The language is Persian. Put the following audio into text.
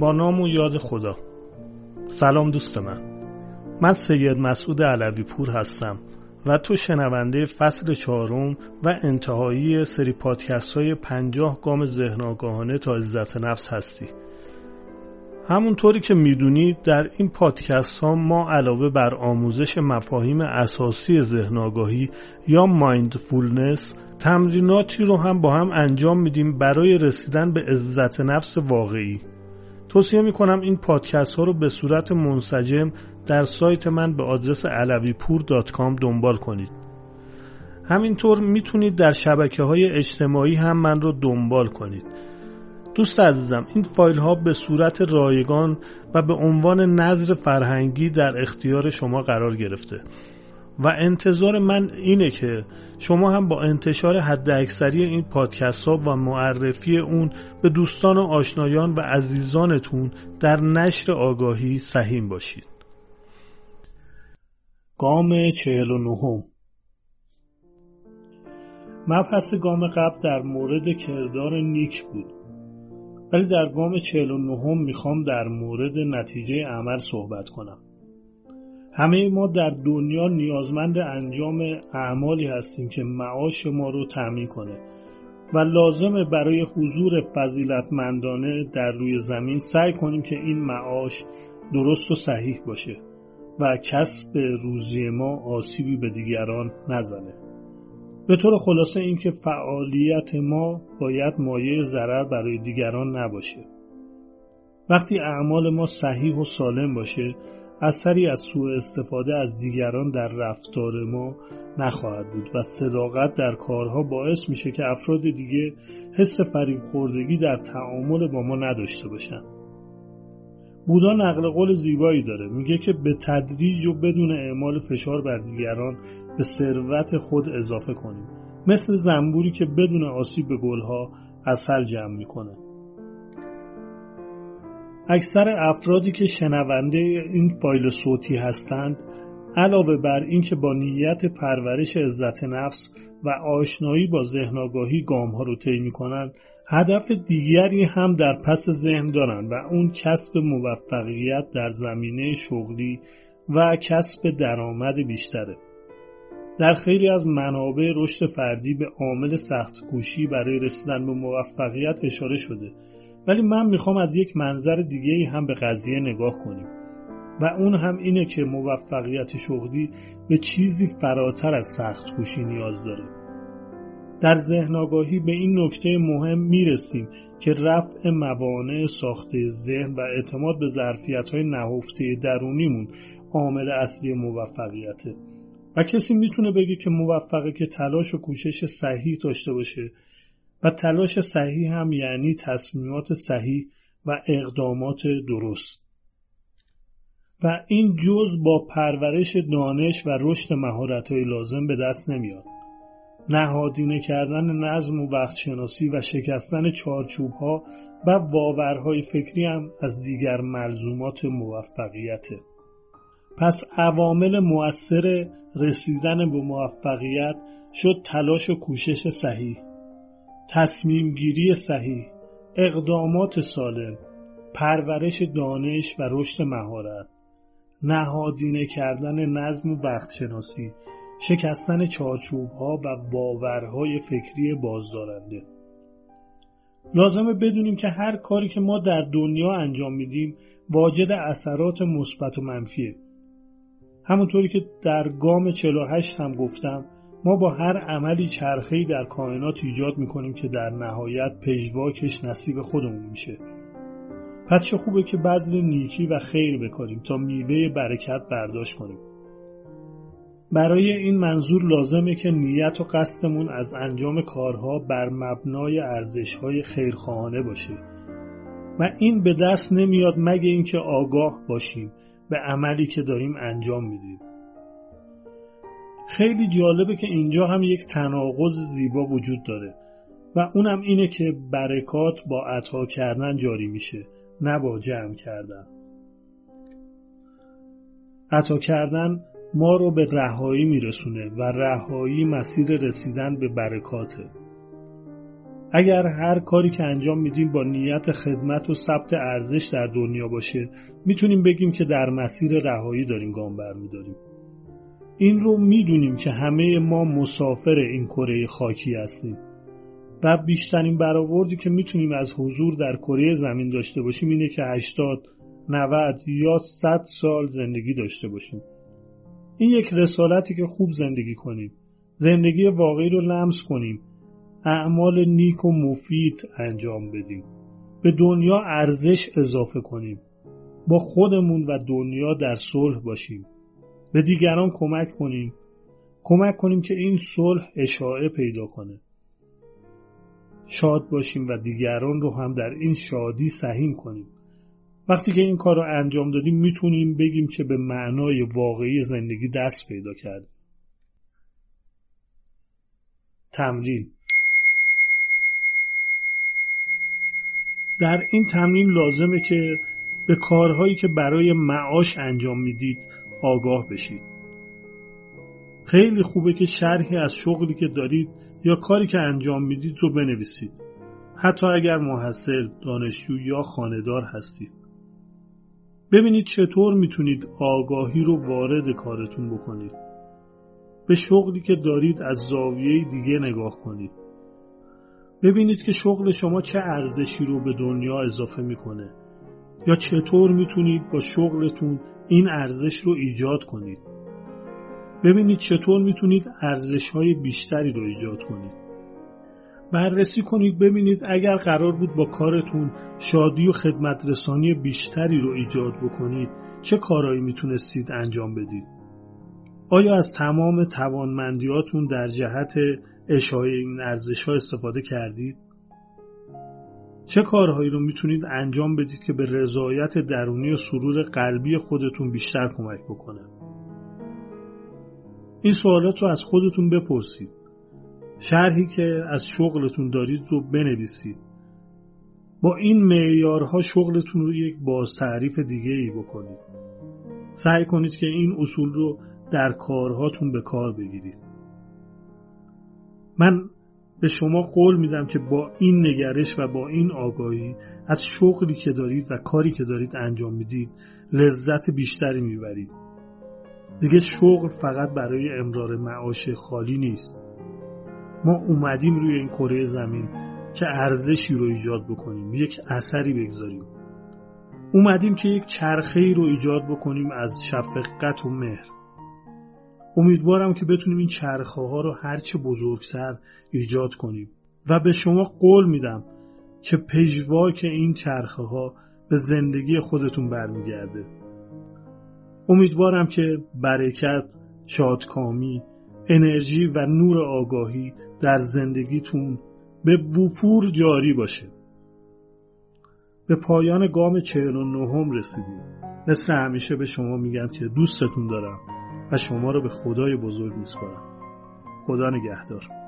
با نام و یاد خدا. سلام دوست من. من سید مسعود علوی پور هستم و تو شنونده فصل چهارم و انتهایی سری پادکست های پنجاه گام ذهن تا عزت نفس هستی. همونطوری که می‌دونید در این پادکست ها ما علاوه بر آموزش مفاهیم اساسی ذهن آگاهی یا مایندفولنس تمریناتی رو هم با هم انجام میدیم برای رسیدن به عزت نفس واقعی. توصیه می‌کنم این پادکست ها رو به صورت منسجم در سایت من به آدرس علویپور.com دنبال کنید. همینطور می‌تونید در شبکه های اجتماعی هم من رو دنبال کنید. دوست عزیزم این فایل ها به صورت رایگان و به عنوان نظر فرهنگی در اختیار شما قرار گرفته. و انتظار من اینه که شما هم با انتشار حد اکثری این پادکست ها و معرفی اون به دوستان و آشنایان و عزیزانتون در نشر آگاهی سهیم باشید. گام چهل و نهم. مبحث گام قبل در مورد کردار نیک بود. ولی در گام چهل و نهم می‌خوام در مورد نتیجه عمل صحبت کنم. همه ما در دنیا نیازمند انجام اعمالی هستیم که معاش ما رو تعمین کنه و لازمه برای حضور فضیلتمندانه در روی زمین سعی کنیم که این معاش درست و صحیح باشه و کسب روزی ما آسیبی به دیگران نزنه. به طور خلاصه اینکه فعالیت ما باید مایه ضرر برای دیگران نباشه. وقتی اعمال ما صحیح و سالم باشه اثری از سوء استفاده از دیگران در رفتار ما نخواهد بود و صداقت در کارها باعث میشه که افراد دیگه حس فریب خوردگی در تعامل با ما نداشته باشن. بودا نقل قول زیبایی داره. میگه که به تدریج و بدون اعمال فشار بر دیگران به ثروت خود اضافه کنیم. مثل زنبوری که بدون آسیب به گلها اصل جمع می‌کنه. اکثر افرادی که شنونده این فایل صوتی هستند علاوه بر اینکه با نیت پرورش عزت نفس و آشنایی با ذهن آگاهی گام ها رو طی می‌کنند هدف دیگری هم در پس ذهن دارند و اون کسب موفقیت در زمینه شغلی و کسب درآمد بیشتره. در خیلی از منابع رشد فردی به عامل سخت کوشی برای رسیدن به موفقیت اشاره شده. ولی من می‌خوام از یک منظر دیگه هم به قضیه نگاه کنیم. و اون هم اینه که موفقیت شغلی به چیزی فراتر از سخت کوشی نیاز داره. در ذهن آگاهی به این نکته مهم می‌رسیم که رفع موانع ساخته ذهن و اعتماد به ظرفیت های نهفته درونیمون عامل اصلی موفقیته. و کسی می‌تونه بگه که موفقه که تلاش و کوشش صحیح داشته باشه و تلاش صحیح هم یعنی تصمیمات صحیح و اقدامات درست. و این جز با پرورش دانش و رشد مهارت‌های لازم به دست نمیاد. نهادینه کردن نظم و وقت شناسی و شکستن چارچوب ها و باورهای فکری هم از دیگر ملزومات موفقیته پس عوامل مؤثر رسیدن به موفقیت شد تلاش و کوشش صحیح. تصمیم گیری صحیح اقدامات سالم پرورش دانش و رشد مهارت نهادینه کردن نظم و وقت شناسی شکستن چارچوب ها و باورهای فکری بازدارنده. لازمه بدونیم که هر کاری که ما در دنیا انجام میدیم واجد اثرات مثبت و منفیه. همونطوری که در گام 48 هم گفتم ما با هر عملی چرخه‌ای در کائنات ایجاد می‌کنیم که در نهایت پژواکش نصیب خودمون میشه. پس چه خوبه که بذر نیکی و خیر بکاریم تا میوه برکت برداشت کنیم. برای این منظور لازمه که نیت و قصدمون از انجام کارها بر مبنای ارزشهای خیرخواهانه باشه. و این به دست نمیاد مگه اینکه آگاه باشیم به عملی که داریم انجام میدیم. خیلی جالبه که اینجا هم یک تناقض زیبا وجود داره و اونم اینه که برکات با عطا کردن جاری میشه نه با جمع کردن. عطا کردن ما رو به رهایی میرسونه و رهایی مسیر رسیدن به برکاته. اگر هر کاری که انجام میدیم با نیت خدمت و ثبت ارزش در دنیا باشه می‌تونیم بگیم که در مسیر رهایی داریم گام برمیداریم این رو می‌دونیم که همه ما مسافر این کره خاکی هستیم. و بیشترین برآوردی که می‌تونیم از حضور در کره زمین داشته باشیم اینه که 80 90 یا 100 سال زندگی داشته باشیم. این یک رسالتی که خوب زندگی کنیم. زندگی واقعی رو لمس کنیم. اعمال نیک و مفید انجام بدیم. به دنیا ارزش اضافه کنیم. با خودمون و دنیا در صلح باشیم. به دیگران کمک کنیم. کمک کنیم که این صلح اشاعه پیدا کنه. شاد باشیم و دیگران رو هم در این شادی سهیم کنیم. وقتی که این کار رو انجام دادیم می‌تونیم بگیم که به معنای واقعی زندگی دست پیدا کردیم. تمرین. در این تمرین لازمه که به کارهایی که برای معاش انجام می‌دید آگاه بشید. خیلی خوبه که شرحی از شغلی که دارید یا کاری که انجام می‌دید رو بنویسید. حتی اگر محصل، دانشجو یا خاندار هستید. ببینید چطور می‌تونید آگاهی رو وارد کارتون بکنید. به شغلی که دارید از زاویه دیگه نگاه کنید. ببینید که شغل شما چه ارزشی رو به دنیا اضافه می‌کنه یا چطور می‌تونید با شغلتون این ارزش رو ایجاد کنید. ببینید چطور می‌تونید ارزش های بیشتری رو ایجاد کنید. بررسی کنید ببینید اگر قرار بود با کارتون شادی و خدمت رسانی بیشتری رو ایجاد بکنید چه کارهایی می‌تونستید انجام بدید؟ آیا از تمام توانمندیاتون در جهت اشاره این ارزش ها استفاده کردید؟ چه کارهایی رو می‌تونید انجام بدید که به رضایت درونی و سرور قلبی خودتون بیشتر کمک بکنه؟ این سوالات رو از خودتون بپرسید. شرحی که از شغلتون دارید رو بنویسید. با این معیارها شغلتون رو یک باز تعریف دیگه ای بکنید. سعی کنید که این اصول رو در کارهاتون به کار بگیرید. من به شما قول میدم که با این نگرش و با این آگاهی از شغلی که دارید و کاری که دارید انجام می‌دید لذت بیشتری می‌برید. دیگه شغل فقط برای امرار معاش خالی نیست. ما اومدیم روی این کره زمین که ارزشی رو ایجاد بکنیم یک اثری بگذاریم. اومدیم که یک چرخه ای رو ایجاد بکنیم از شفقت و مهر. امیدوارم که بتونیم این چرخه ها رو هرچه بزرگتر ایجاد کنیم. و به شما قول میدم که پژواک این چرخه ها به زندگی خودتون برمیگرده. امیدوارم که برکت، شادکامی، انرژی و نور آگاهی در زندگیتون به وفور جاری باشه. به پایان گام چهل و نهم رسیدیم. مثل همیشه به شما میگم که دوستتون دارم. و شما رو به خدای بزرگ میسپارم. خدا نگهدار.